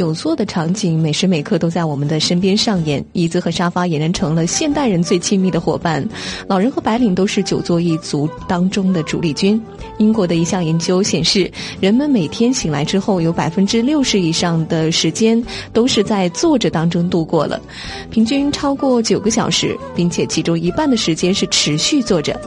久坐的场景每时每刻都在我们的身边上演，椅子和沙发俨然成了现代人最亲密的伙伴。老人和白领都是久坐一族当中的主力军。英国的一项研究显示，人们每天醒来之后，有百分之六十以上的时间都是在坐着当中度过了，平均超过九个小时，并且其中一半的时间是持续坐着。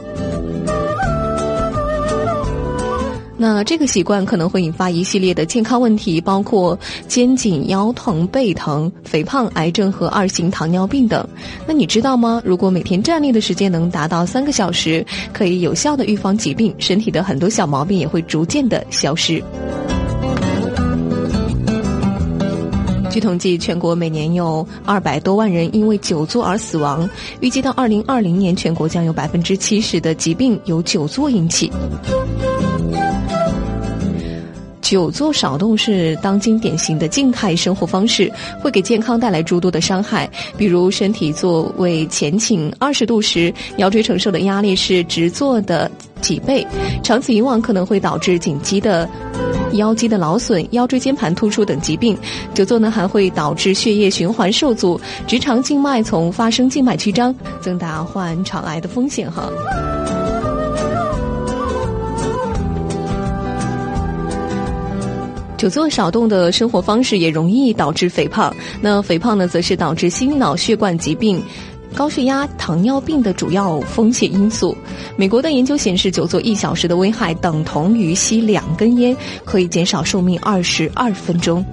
那这个习惯可能会引发一系列的健康问题，包括肩颈、腰疼、背疼、肥胖、癌症和二型糖尿病等。那你知道吗？如果每天站立的时间能达到三个小时，可以有效的预防疾病，身体的很多小毛病也会逐渐的消失。据统计，全国每年有二百多万人因为久坐而死亡，预计到二零二零年，全国将有百分之七十的疾病由久坐引起。久坐少动是当今典型的静态生活方式，会给健康带来诸多的伤害。比如，身体座位前倾二十度时，腰椎承受的压力是直坐的几倍，长此以往可能会导致颈肌的腰肌的劳损、腰椎间盘突出等疾病。久坐呢，还会导致血液循环受阻，直肠静脉从发生静脉曲张，增大患肠癌的风险。哈。久坐少动的生活方式也容易导致肥胖。那肥胖呢，则是导致心脑血管疾病、高血压、糖尿病的主要风险因素。美国的研究显示，久坐一小时的危害等同于吸两根烟，可以减少寿命二十二分钟。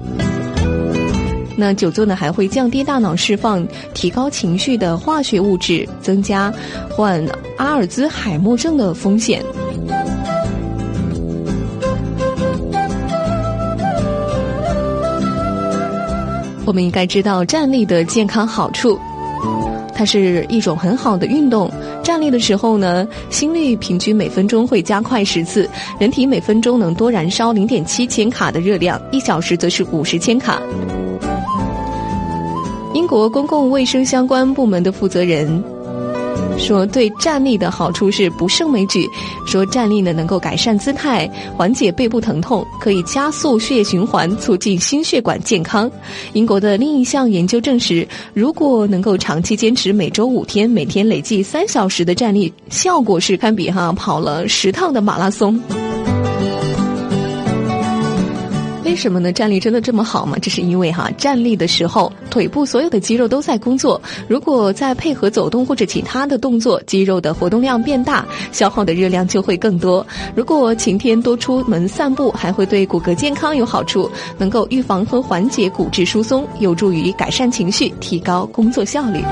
那久坐呢，还会降低大脑释放提高情绪的化学物质，增加患阿尔兹海默症的风险。我们应该知道站立的健康好处，它是一种很好的运动。站立的时候呢，心率平均每分钟会加快十次，人体每分钟能多燃烧零点七千卡的热量，一小时则是五十千卡。英国公共卫生相关部门的负责人。说对站立的好处是不胜枚举。说站立呢能够改善姿态，缓解背部疼痛，可以加速血液循环，促进心血管健康。英国的另一项研究证实，如果能够长期坚持每周五天，每天累计三小时的站立，效果是堪比哈跑了十趟的马拉松。为什么呢？站立真的这么好吗？这是因为哈，站立的时候腿部所有的肌肉都在工作，如果再配合走动或者其他的动作，肌肉的活动量变大，消耗的热量就会更多。如果晴天多出门散步，还会对骨骼健康有好处，能够预防和缓解骨质疏松，有助于改善情绪，提高工作效率。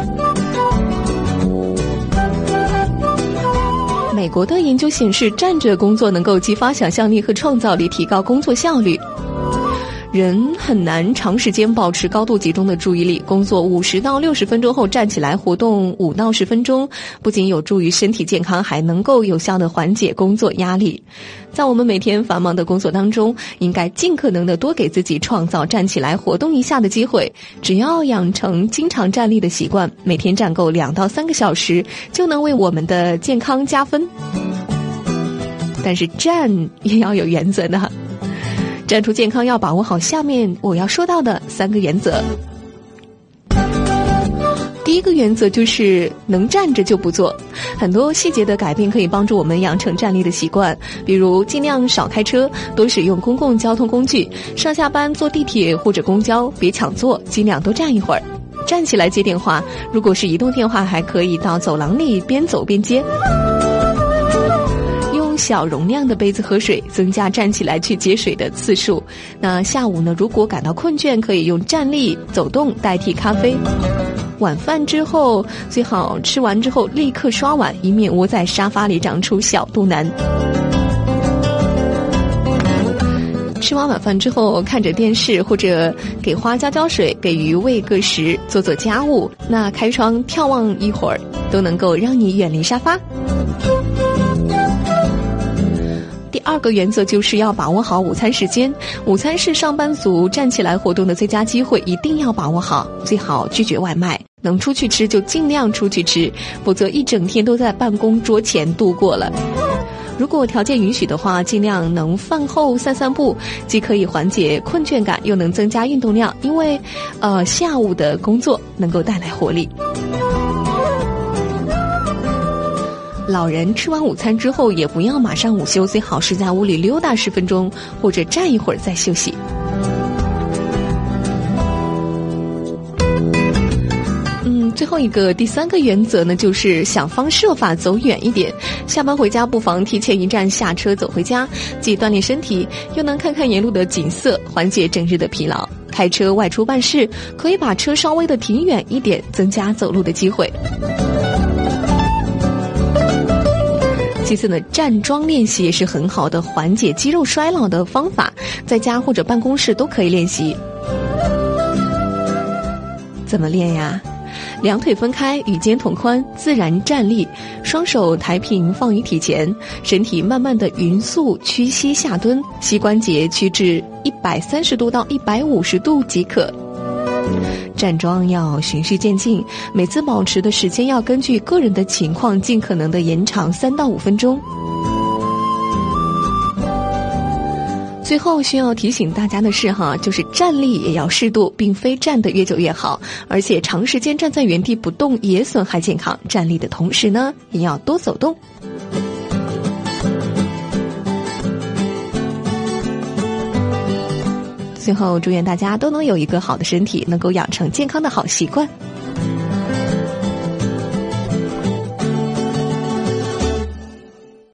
美国的研究显示，站着工作能够激发想象力和创造力，提高工作效率。人很难长时间保持高度集中的注意力。工作五十到六十分钟后站起来活动五到十分钟，不仅有助于身体健康，还能够有效的缓解工作压力。在我们每天繁忙的工作当中，应该尽可能的多给自己创造站起来活动一下的机会。只要养成经常站立的习惯，每天站够两到三个小时，就能为我们的健康加分。但是站也要有原则的。站出健康要把握好下面我要说到的三个原则。第一个原则就是能站着就不坐，很多细节的改变可以帮助我们养成站立的习惯，比如尽量少开车，多使用公共交通工具，上下班坐地铁或者公交别抢座，尽量多站一会儿，站起来接电话，如果是移动电话还可以到走廊里边走边接。小容量的杯子喝水，增加站起来去接水的次数。那下午呢？如果感到困倦，可以用站立走动代替咖啡。晚饭之后最好吃完之后立刻刷碗，以免窝在沙发里长出小肚腩。吃完晚饭之后，看着电视或者给花浇浇水，给鱼喂个食，做做家务。那开窗眺望一会儿，都能够让你远离沙发。二个原则就是要把握好午餐时间。午餐是上班族站起来活动的最佳机会，一定要把握好。最好拒绝外卖，能出去吃就尽量出去吃，否则一整天都在办公桌前度过了。如果条件允许的话，尽量能饭后散散步，既可以缓解困倦感，又能增加运动量。因为，呃，下午的工作能够带来活力。老人吃完午餐之后，也不要马上午休，最好是在屋里溜达十分钟，或者站一会儿再休息。嗯，最后一个第三个原则呢，就是想方设法走远一点。下班回家不妨提前一站下车走回家，既锻炼身体，又能看看沿路的景色，缓解整日的疲劳。开车外出办事，可以把车稍微的停远一点，增加走路的机会。其次呢，站桩练习也是很好的缓解肌肉衰老的方法，在家或者办公室都可以练习。怎么练呀？两腿分开，与肩同宽，自然站立，双手抬平放于体前，身体慢慢的匀速屈膝下蹲，膝关节屈至一百三十度到一百五十度即可。站桩要循序渐进，每次保持的时间要根据个人的情况尽可能的延长三到五分钟。最后需要提醒大家的是哈，就是站立也要适度，并非站得越久越好，而且长时间站在原地不动也损害健康。站立的同时呢，也要多走动。最后，祝愿大家都能有一个好的身体，能够养成健康的好习惯。